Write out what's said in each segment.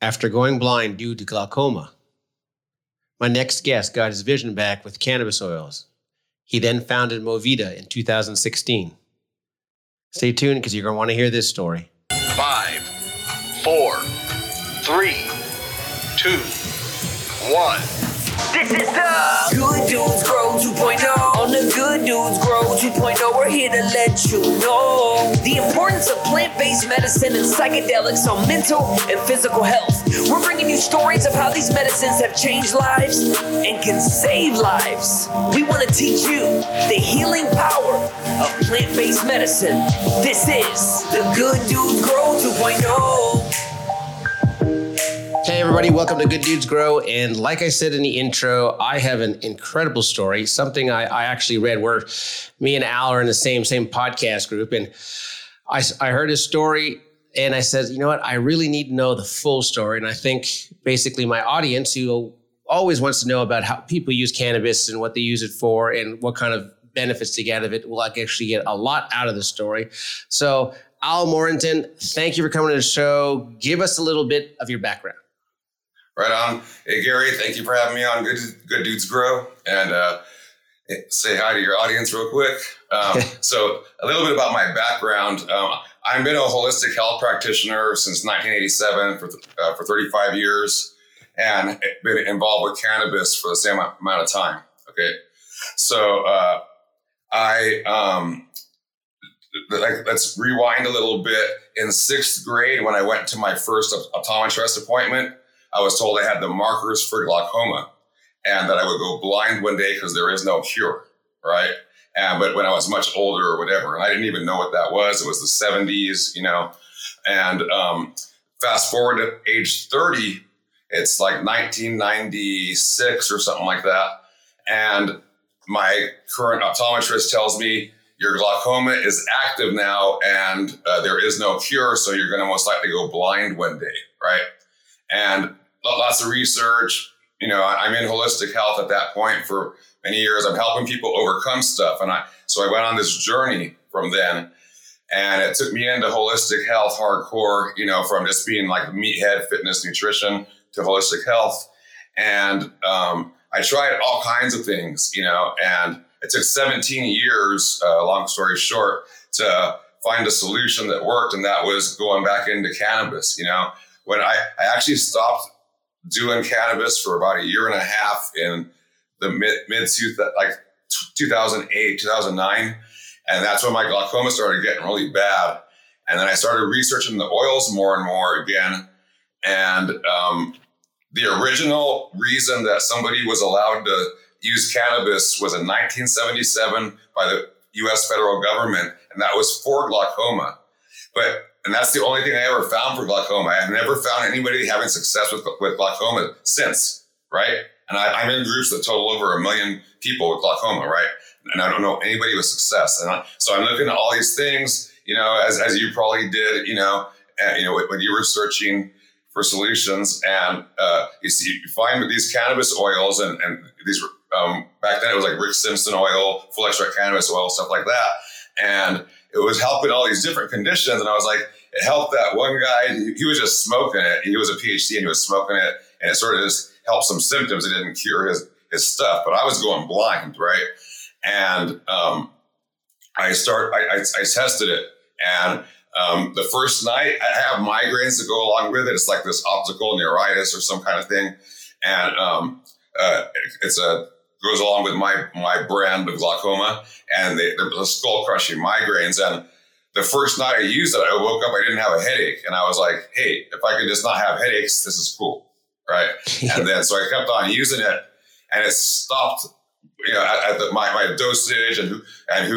after going blind due to glaucoma. My next guest got his vision back with cannabis oils. He then founded Movida in 2016. Stay tuned because you're going to want to hear this story. Five, four, three, two, one. This is the Good Dudes Grow 2.0. On the Good Dudes Grow 2.0, we're here to let you know the importance of plant based medicine and psychedelics on mental and physical health. We're bringing you stories of how these medicines have changed lives and can save lives. We want to teach you the healing power of plant based medicine. This is the Good Dude Grow 2.0. Hey, everybody, welcome to Good Dudes Grow. And like I said in the intro, I have an incredible story, something I, I actually read where me and Al are in the same, same podcast group. And I, I heard his story and I said, you know what? I really need to know the full story. And I think basically my audience, who always wants to know about how people use cannabis and what they use it for and what kind of benefits to get out of it, will actually get a lot out of the story. So, Al Morrington, thank you for coming to the show. Give us a little bit of your background. Right on. Hey, Gary, thank you for having me on Good, Good Dudes Grow. And uh, say hi to your audience real quick. Um, so, a little bit about my background. Um, I've been a holistic health practitioner since 1987 for, uh, for 35 years and been involved with cannabis for the same amount of time. Okay. So, uh, I, um, let's rewind a little bit. In sixth grade, when I went to my first optometrist appointment, I was told I had the markers for glaucoma and that I would go blind one day because there is no cure, right? And but when I was much older or whatever, and I didn't even know what that was. It was the 70s, you know. And um, fast forward to age 30, it's like 1996 or something like that. And my current optometrist tells me your glaucoma is active now and uh, there is no cure. So you're going to most likely go blind one day, right? And lots of research. You know, I'm in holistic health at that point for many years. I'm helping people overcome stuff. And I, so I went on this journey from then and it took me into holistic health hardcore, you know, from just being like meathead fitness nutrition to holistic health. And um, I tried all kinds of things, you know, and it took 17 years, uh, long story short, to find a solution that worked. And that was going back into cannabis, you know, when I, I actually stopped doing cannabis for about a year and a half in the mid mid like 2008 2009 and that's when my glaucoma started getting really bad. And then i started researching the oils more and more again. And um, the original reason that somebody was allowed to use cannabis was in 1977 by the us federal government and that was for glaucoma. But and that's the only thing I ever found for glaucoma. I have never found anybody having success with, with glaucoma since, right? And I, am in groups that total over a million people with glaucoma, right? And I don't know anybody with success. And I, so I'm looking at all these things, you know, as, as you probably did, you know, and, you know, when you were searching for solutions and uh, you see, you find these cannabis oils and, and these, um, back then it was like Rick Simpson oil, full extract cannabis oil, stuff like that. And it was helping all these different conditions. And I was like, it helped that one guy, he was just smoking it. He was a PhD and he was smoking it. And it sort of just helped some symptoms. It didn't cure his, his stuff, but I was going blind, right? And um, I start, I, I, I, tested it. And um, the first night, I have migraines that go along with it. It's like this optical neuritis or some kind of thing. And um, uh, it's a goes along with my my brand of glaucoma and they, the skull crushing migraines. And the first night I used it, I woke up, I didn't have a headache, and I was like, "Hey, if I could just not have headaches, this is cool, right?" and then so I kept on using it, and it stopped. You know, at, at the, my my dosage and who and who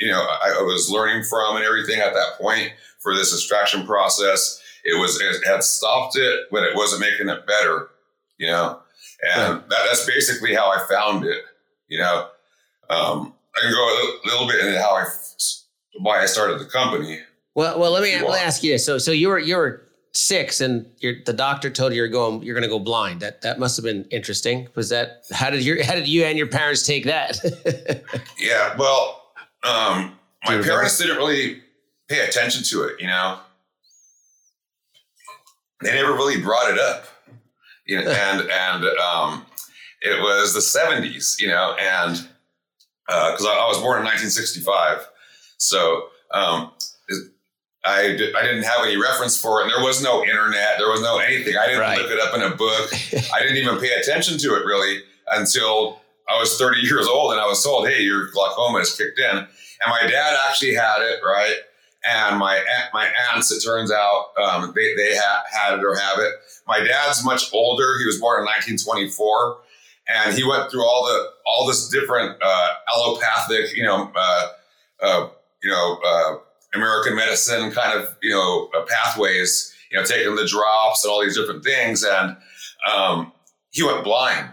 you know I, I was learning from and everything at that point for this extraction process. It was it had stopped it, but it wasn't making it better. You know, and that, that's basically how I found it. You know, um, I can go a little, bit into how I why I started the company. Well, well, let me, let me ask you this. So, so you were you were six, and the doctor told you you're going you're going to go blind. That that must have been interesting. Was that how did your how did you and your parents take that? yeah, well, um, my parents didn't really pay attention to it. You know, they never really brought it up. You know, and and um, it was the 70s, you know, and because uh, I, I, was born in 1965, so um, I, I didn't have any reference for it. And there was no internet, there was no anything. I didn't right. look it up in a book. I didn't even pay attention to it really until I was 30 years old, and I was told, "Hey, your glaucoma is kicked in." And my dad actually had it, right? And my my aunts, it turns out, um, they they ha- had it or have it. My dad's much older. He was born in 1924, and he went through all the all this different uh, allopathic, you know, uh, uh, you know, uh, American medicine kind of you know uh, pathways. You know, taking the drops and all these different things, and um, he went blind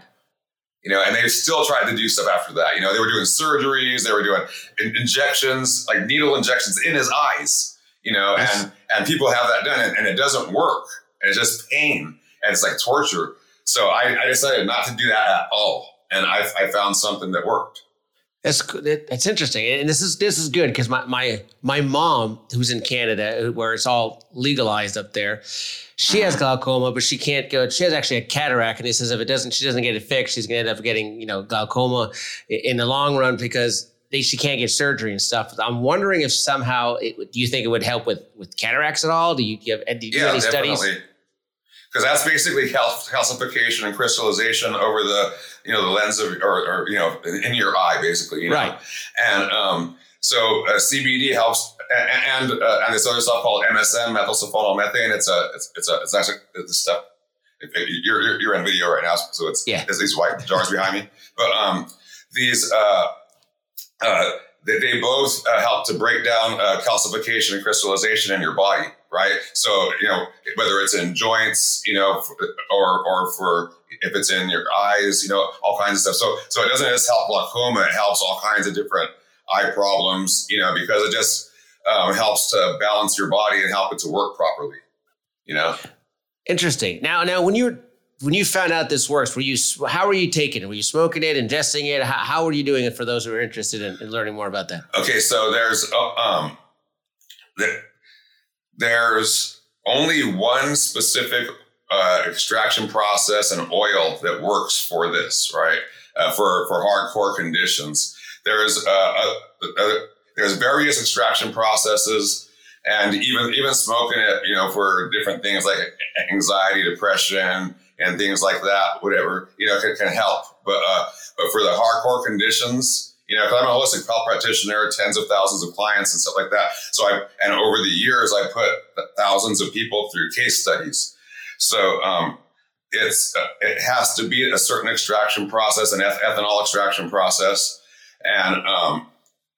you know, and they still tried to do stuff after that. You know, they were doing surgeries, they were doing in- injections, like needle injections in his eyes, you know, yes. and, and people have that done and, and, it doesn't work. And it's just pain and it's like torture. So I, I decided not to do that at all. And I, I found something that worked. That's it's interesting, and this is this is good because my my my mom, who's in Canada, where it's all legalized up there, she has glaucoma, but she can't go. She has actually a cataract, and he says if it doesn't, she doesn't get it fixed, she's gonna end up getting you know glaucoma in the long run because they, she can't get surgery and stuff. I'm wondering if somehow it, do you think it would help with with cataracts at all? Do you, do you have, do you yeah, do any definitely. studies? Because that's basically calcification and crystallization over the you know the lens of or, or you know in your eye basically you know? right. And um, so uh, CBD helps and and, uh, and this other stuff called MSM methylsulfonylmethane it's a it's, it's a it's actually it's stuff you're, you're, you're in video right now so it's yeah. there's these white jars behind me. But um these uh uh they, they both uh, help to break down uh, calcification and crystallization in your body right so you know whether it's in joints you know or or for if it's in your eyes, you know, all kinds of stuff. So, so it doesn't just help glaucoma; it helps all kinds of different eye problems, you know, because it just um, helps to balance your body and help it to work properly. You know. Interesting. Now, now, when you when you found out this works, were you how were you taking it? Were you smoking it, ingesting it? How, how were you doing it for those who are interested in, in learning more about that? Okay, so there's uh, um, there's only one specific uh, extraction process and oil that works for this, right? Uh, for for hardcore conditions. There's uh, a, a, there's various extraction processes, and even even smoking it, you know, for different things like anxiety, depression, and things like that, whatever, you know, can, can help. But uh, but for the hardcore conditions, you know, because I'm a holistic health practitioner, tens of thousands of clients and stuff like that. So I and over the years, I put thousands of people through case studies. So um, it's uh, it has to be a certain extraction process, an eth- ethanol extraction process, and um,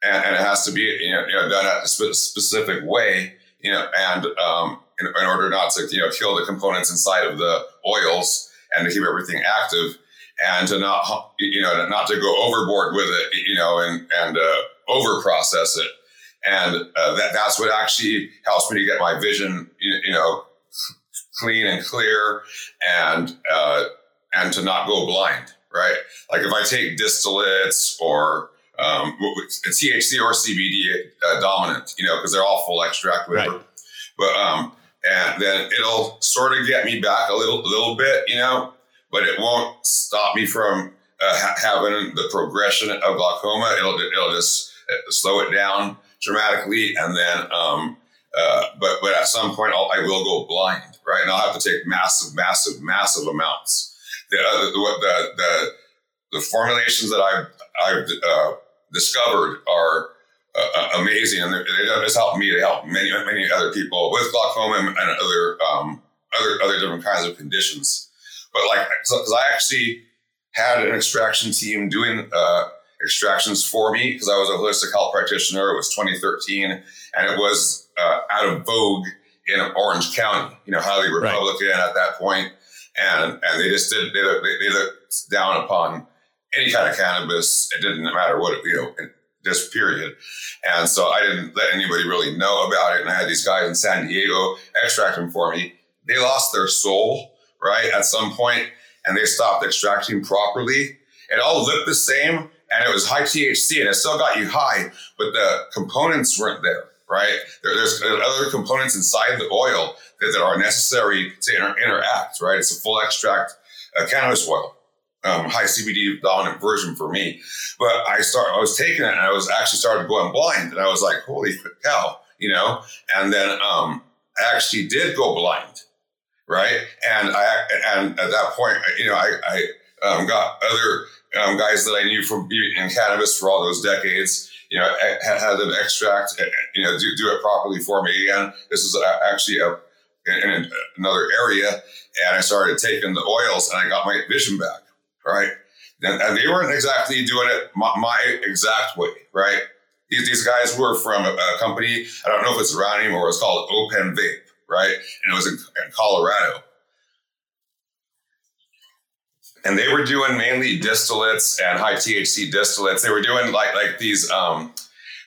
and, and, it has to be you know, you know done a spe- specific way, you know, and um, in, in, order not to you know kill the components inside of the oils and to keep everything active, and to not you know not to go overboard with it, you know, and and uh, over process it, and uh, that that's what actually helps me to get my vision, you, you know clean and clear and uh, and to not go blind, right? Like if I take distillates or um, THC or CBD uh, dominant, you know, because they're all full extract, whatever. Right. But um, and then it'll sort of get me back a little, a little bit, you know, but it won't stop me from uh, ha- having the progression of glaucoma. It'll it'll just uh, slow it down dramatically, and then um, uh, but but at some point I'll, I will go blind, right? And I'll have to take massive, massive, massive amounts. The uh, the, the, the formulations that I've I've uh, discovered are uh, uh amazing, and has helped me to help many many other people with glaucoma and other um, other other different kinds of conditions. But like, because I actually had an extraction team doing uh, extractions for me because I was a holistic health practitioner. It was 2013, and it was uh, out of vogue in Orange County. You know, highly Republican right. at that point, and and they just did they, they, they looked down upon any kind of cannabis. It didn't matter what it, you know. In this period. And so I didn't let anybody really know about it. And I had these guys in San Diego extracting for me. They lost their soul, right, at some point, and they stopped extracting properly. It all looked the same, and it was high THC, and it still got you high, but the components weren't there right? There, there's other components inside the oil that, that are necessary to inter- interact, right? It's a full extract uh, cannabis oil, um, high CBD dominant version for me. But I start, I was taking it and I was actually started going blind, and I was like, holy cow, you know. And then um, I actually did go blind, right? And I and at that point, you know, I, I um, got other um, guys that I knew from being in cannabis for all those decades you know, had, had them extract, you know, do, do it properly for me. And this is actually a, in another area. And I started taking the oils and I got my vision back, right? And, and they weren't exactly doing it my, my, exact way, right? These, these guys were from a, a, company, I don't know if it's around anymore, it's called Open Vape, right? And it was in, in Colorado and they were doing mainly distillates and high THC distillates. They were doing like like these, um,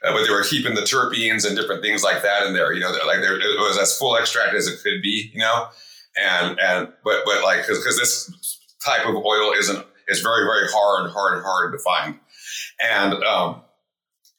uh, but they were keeping the terpenes and different things like that in there. You know, like there, it was as full extract as it could be. You know, and and but but like because this type of oil isn't is very very hard hard hard to find, and um,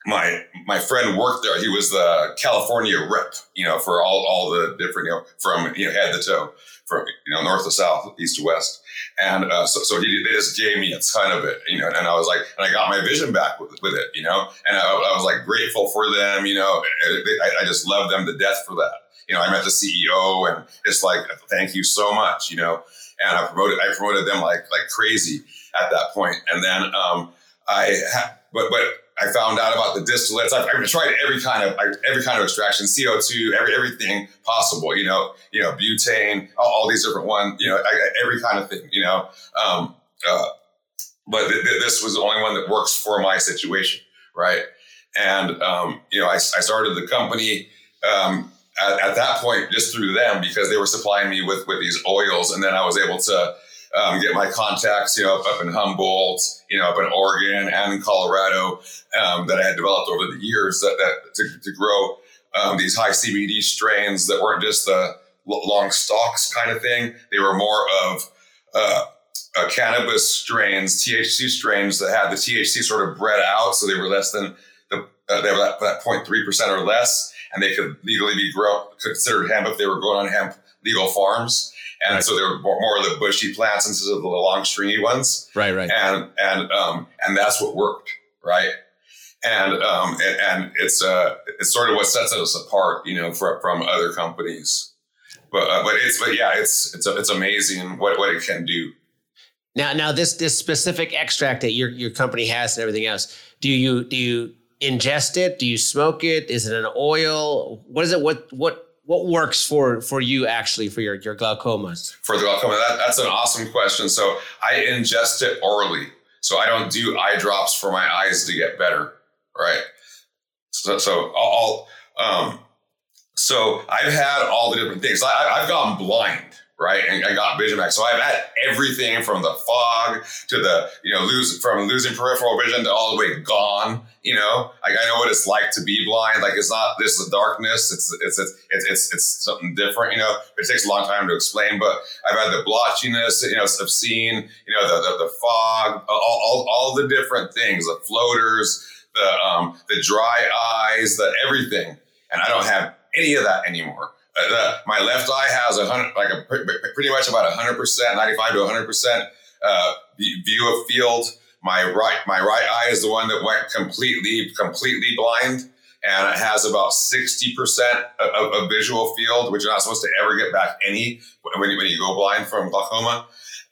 my my friend worked there. He was the California rep, you know, for all all the different, you know, from you know head to toe, from you know north to south, east to west, and uh, so so he they just gave me a ton of it, you know, and I was like, and I got my vision back with, with it, you know, and I, I was like grateful for them, you know, I, I just love them to death for that. You know, I met the CEO and it's like, thank you so much, you know, and I promoted I promoted them like like crazy at that point, and then um, I but but I found out about the distillates. I've, I've tried every kind of every kind of extraction, CO two, every everything possible. You know, you know, butane, all, all these different ones. You know, I, every kind of thing. You know, um, uh, but th- th- this was the only one that works for my situation, right? And um, you know, I, I, started the company um, at, at that point just through them because they were supplying me with with these oils, and then I was able to um, get my contacts, you know, up in Humboldt, you know, up in Oregon and in Colorado um, that I had developed over the years that, that to, to grow um, these high CBD strains that weren't just the long stalks kind of thing. They were more of uh, uh, cannabis strains, THC strains that had the THC sort of bred out, so they were less than the uh, they were that, that 0.3 percent or less, and they could legally be grown considered hemp if they were grown on hemp legal farms. And right. so they were more of the bushy plants instead of the long stringy ones. Right, right. And and um and that's what worked, right? And um and, and it's uh it's sort of what sets us apart, you know, from from other companies. But uh, but it's but yeah, it's it's it's amazing what what it can do. Now now this this specific extract that your your company has and everything else, do you do you ingest it? Do you smoke it? Is it an oil? What is it? What what what works for for you actually for your your glaucomas? For the glaucoma, that, that's an awesome question. So I ingest it orally. So I don't do eye drops for my eyes to get better, right? So so all um, so I've had all the different things. I, I've gone blind right? And I got vision back. So I've had everything from the fog to the, you know, lose from losing peripheral vision to all the way gone. You know, like I know what it's like to be blind. Like it's not this the darkness. It's it's it's it's it's, something different. You know, it takes a long time to explain. But I've had the blotchiness. You know, of seeing. You know, the the, the fog, all, all all the different things, the floaters, the um the dry eyes, the everything. And I don't have any of that anymore my left eye has a hundred, like a pretty much about a hundred percent, ninety-five to a hundred percent uh, view of field. My right, my right eye is the one that went completely, completely blind, and it has about sixty percent of, of, visual field, which you're not supposed to ever get back any when you, when you go blind from glaucoma.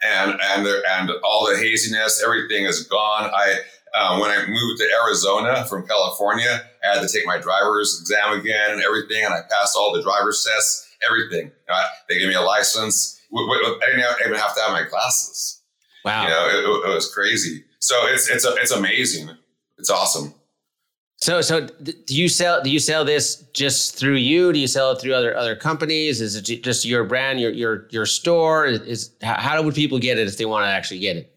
And and there, and all the haziness, everything is gone. I um, when I moved to Arizona from California, I had to take my driver's exam again and everything, and I passed all the driver's tests, everything. Uh, they gave me a license. I didn't even have to have my glasses. Wow, you know, it, it was crazy. So it's it's a, it's amazing. It's awesome. So so do you sell do you sell this just through you? Do you sell it through other other companies? Is it just your brand, your your your store? Is how would people get it if they want to actually get it?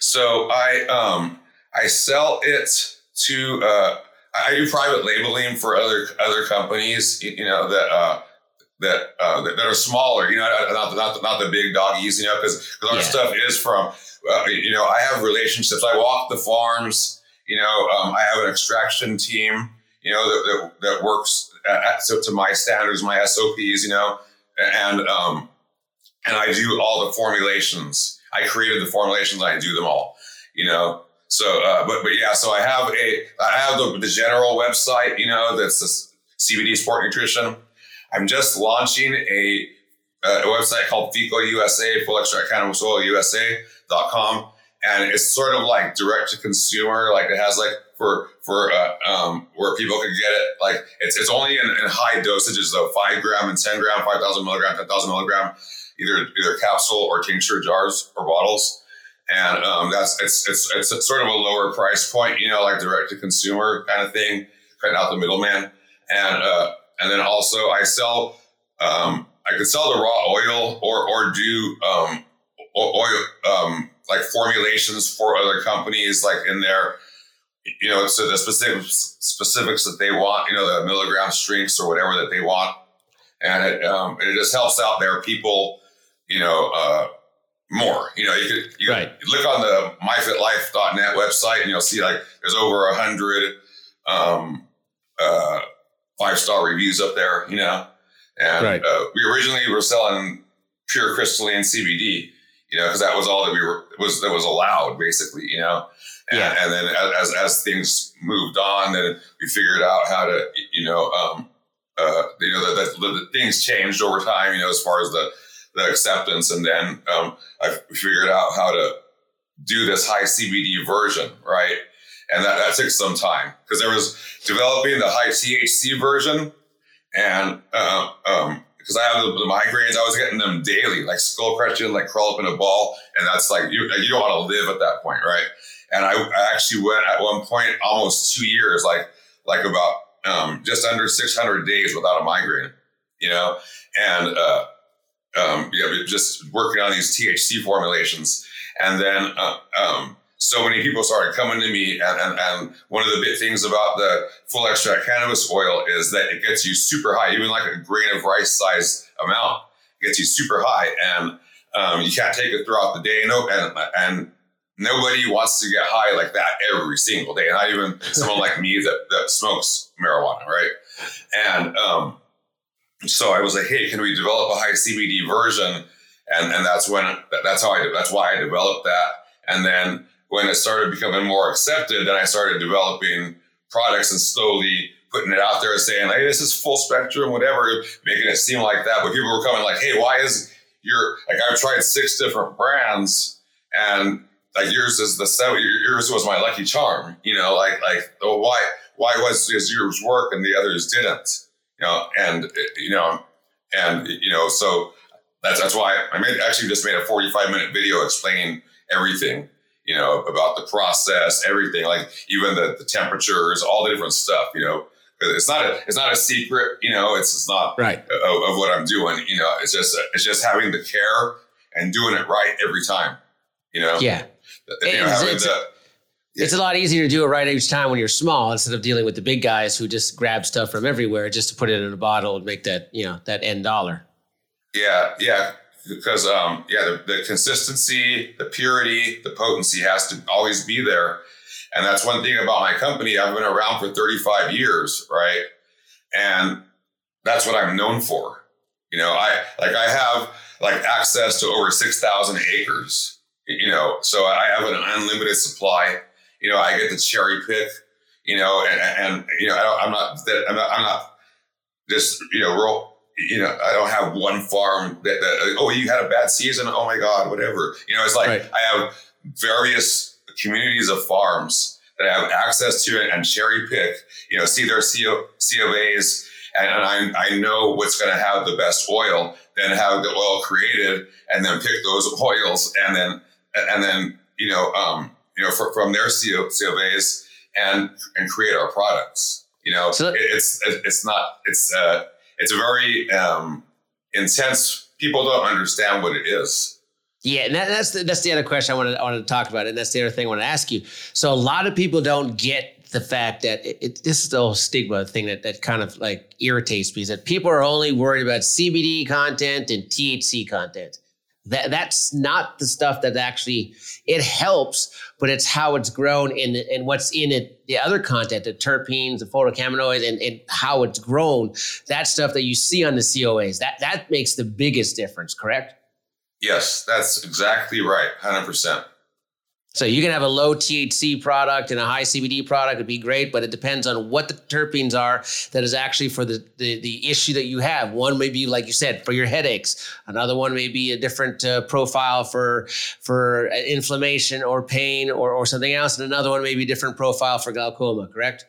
So I um I sell it to uh, I do private labeling for other other companies, you know that uh, that, uh, that, are smaller, you know, not the, not the, not the big doggies, you know, because because our yeah. stuff is from, uh, you know, I have relationships. I walk the farms, you know, um, I have an extraction team, you know, that, that, that works uh, so to my standards, my SOPs, you know, and um, and I do all the formulations. I created the formulations. I do them all, you know. So, uh, but but yeah, so I have a I have the, the general website, you know, that's this CBD Sport Nutrition. I'm just launching a, a website called FECO USA, Full Extract Cannabis Oil USA.com. And it's sort of like direct to consumer, like it has like for for uh, um, where people can get it. Like it's it's only in, in high dosages, though five gram and ten gram, five thousand milligram, ten thousand milligram, either either capsule or tincture jars or bottles. And um, that's it's it's it's sort of a lower price point, you know, like direct to consumer kind of thing, cutting out the middleman. And uh, and then also I sell um, I could sell the raw oil or or do um, oil um, like formulations for other companies, like in their you know, so the specific specifics that they want, you know, the milligram strengths or whatever that they want, and it um, it just helps out their people, you know, uh, more. You know, you could you right. could look on the myfitlife.net website and you'll see like there's over a hundred um, uh, five star reviews up there. You know, and right. uh, we originally were selling pure crystalline CBD, you know, because that was all that we were was that was allowed basically, you know. And, yeah. and then as, as things moved on, then we figured out how to, you know, um, uh, you know, that, the things changed over time, you know, as far as the, the acceptance. And then um, I figured out how to do this high CBD version, right? And that, that took some time because there was developing the high THC version. And uh, um, because I have the, the, migraines, I was getting them daily, like skull crushing, like crawl up in a ball. And that's like, you, you don't want to live at that point, right? And I, I actually went at one point almost two years, like like about um, just under 600 days without a migraine, you know, and uh, um, yeah, just working on these THC formulations, and then uh, um, so many people started coming to me, and, and, and one of the big things about the full extract cannabis oil is that it gets you super high, even like a grain of rice size amount gets you super high, and um, you can't take it throughout the day. No, and and nobody wants to get high like that every single day. Not even someone like me that, that smokes marijuana, right? And um, so I was like, hey, can we develop a high CBD version? And and that's when that's how I that's why I developed that. And then when it started becoming more accepted, then I started developing products and slowly putting it out there and saying, hey, this is full spectrum, whatever, making it seem like that. But people were coming like, hey, why is your like I've tried six different brands and like yours is the seven. Yours was my lucky charm. You know, like like oh, why why was yours work and the others didn't? You know, and you know, and you know, so that's that's why I made actually just made a forty five minute video explaining everything. You know about the process, everything, like even the, the temperatures, all the different stuff. You know, it's not a it's not a secret. You know, it's, it's not right of, of what I'm doing. You know, it's just it's just having the care and doing it right every time. You know, yeah you know, it's, the, yeah. it's a lot easier to do it right each time when you're small instead of dealing with the big guys who just grab stuff from everywhere just to put it in a bottle and make that you know that end dollar. Yeah, yeah, because um, yeah, the, the consistency, the purity, the potency has to always be there, and that's one thing about my company. I've been around for 35 years, right, and that's what I'm known for. You know, I like I have like access to over 6,000 acres you know, so I have an unlimited supply. You know, I get to cherry pick. You know, and, and you know, I am not that I'm not, I'm not just you know, roll. You know, I don't have one farm that, that oh, you had a bad season. Oh my God, whatever. You know, it's like right. I have various communities of farms that I have access to it and cherry pick. You know, see their CO, COAs, and, and I, I know what's going to have the best oil. Then have the oil created, and then pick those oils, and then and then you know um, you know for, from their CO, COAs and and create our products. You know, so, it's it's not it's uh, it's a very um, intense. People don't understand what it is. Yeah, and that, that's the, that's the other question I wanted I wanted to talk about, and that's the other thing I want to ask you. So a lot of people don't get the fact that it, it, this is the whole stigma thing that that kind of like irritates me is that people are only worried about CBD content and THC content. That that's not the stuff that actually it helps, but it's how it's grown and and what's in it, the other content, the terpenes, the phytocannabinoids, and, and how it's grown. That stuff that you see on the COAs that that makes the biggest difference. Correct? Yes, that's exactly right. Hundred percent. So you can have a low THC product and a high CBD product would be great, but it depends on what the terpenes are that is actually for the, the, the issue that you have. One may be, like you said, for your headaches. Another one may be a different uh, profile for for inflammation or pain or, or something else. And another one may be a different profile for glaucoma, correct?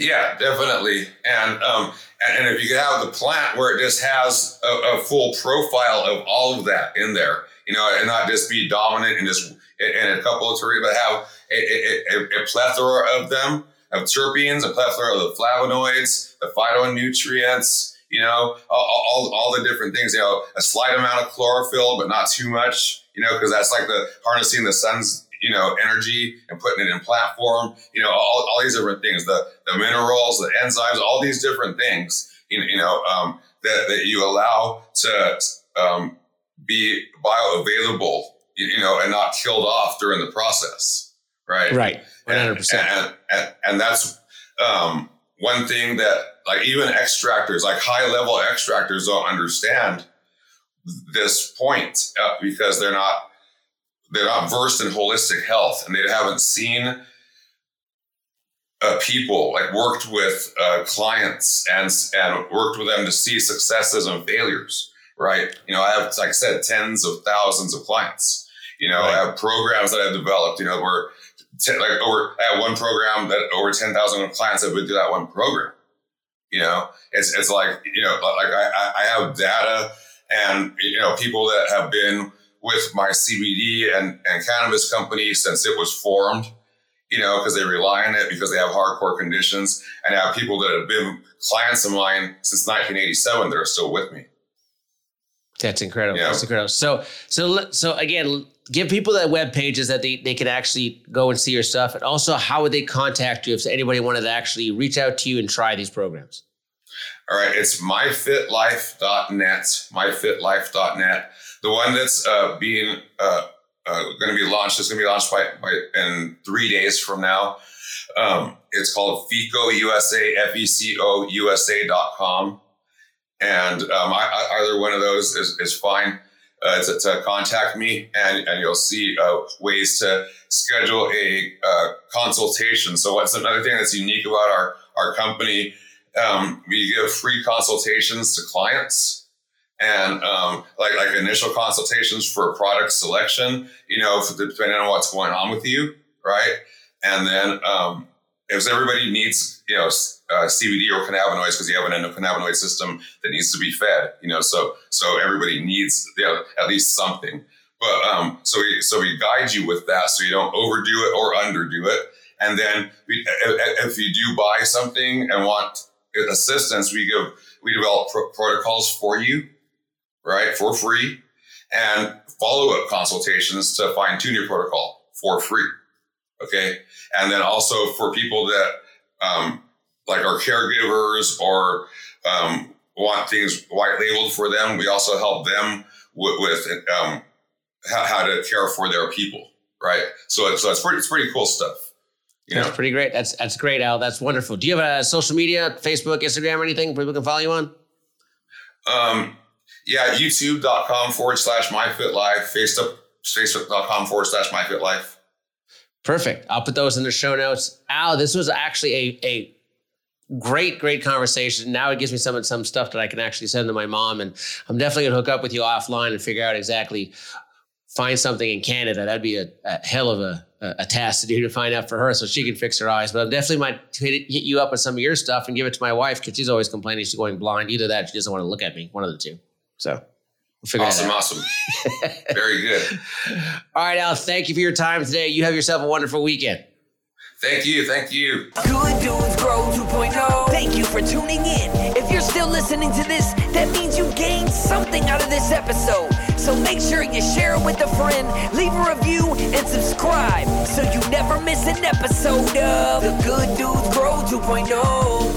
Yeah, definitely. And um, and, if you could have the plant where it just has a, a full profile of all of that in there, you know, and not just be dominant and just and a couple of but have a, a, a, plethora of them, of terpenes, a plethora of the flavonoids, the phytonutrients, you know, all, all, all, the different things, you know, a slight amount of chlorophyll, but not too much, you know, because that's like the harnessing the sun's, you know, energy and putting it in platform you know, all, all these different things, the, the minerals, the enzymes, all these different things, you, you know, um, that, that you allow to um, be bioavailable you know, and not killed off during the process, right? Right, one hundred percent. And and that's um, one thing that like even extractors, like high level extractors, don't understand this point uh, because they're not they're not versed in holistic health and they haven't seen uh, people like worked with uh, clients and and worked with them to see successes and failures right you know i have like i said tens of thousands of clients you know, right. I have programs that I've developed. You know, where ten, like over I have one program that over ten thousand clients have been through that one program. You know, it's it's like you know, like I I have data and you know people that have been with my CBD and and cannabis company since it was formed. You know, because they rely on it because they have hardcore conditions, and I have people that have been clients of mine since 1987 that are still with me. That's incredible. Yeah. That's incredible. So, so, so again, give people that web pages that they, they can actually go and see your stuff. And also, how would they contact you if anybody wanted to actually reach out to you and try these programs? All right. It's myfitlife.net, myfitlife.net. The one that's uh, being uh, uh, going to be launched is going to be launched by, by in three days from now. Um, it's called FECO USA, F-E-C-O USA.com. And um, I, either one of those is, is fine uh, to, to, contact me, and, and you'll see uh, ways to schedule a uh, consultation. So, what's another thing that's unique about our, our company? Um, we give free consultations to clients and um, like like initial consultations for product selection. You know, depending on what's going on with you, right? And then um, if everybody needs, you know, uh, CBD or cannabinoids because you have an endocannabinoid system that needs to be fed, you know, so so everybody needs you know, at least something. But um, so we so we guide you with that, so you don't overdo it or underdo it. And then we, if you do buy something and want assistance, we give we develop pro- protocols for you, right, for free, and follow up consultations to fine tune your protocol for free. Okay. And then also for people that um, like our caregivers or um, want things white labeled for them, we also help them with, with um, how, how, to care for their people. Right. So, so it's pretty, it's pretty cool stuff. You that's know? pretty great. That's that's great, Al. That's wonderful. Do you have a social media, Facebook, Instagram, or anything people can follow you on? Um, yeah, youtube.com forward slash myfitlife, Facebook, facebook.com forward slash myfitlife. Perfect. I'll put those in the show notes. Al, this was actually a, a great, great conversation. Now it gives me some some stuff that I can actually send to my mom, and I'm definitely gonna hook up with you offline and figure out exactly find something in Canada. That'd be a, a hell of a, a, task to do to find out for her, so she can fix her eyes. But I definitely might hit, hit you up with some of your stuff and give it to my wife because she's always complaining she's going blind. Either that, she doesn't want to look at me. One of the two. So. We'll awesome, awesome. Very good. All right, Al, thank you for your time today. You have yourself a wonderful weekend. Thank you. Thank you. Good Dudes Grow 2.0. Thank you for tuning in. If you're still listening to this, that means you gained something out of this episode. So make sure you share it with a friend, leave a review, and subscribe so you never miss an episode of The Good Dudes Grow 2.0.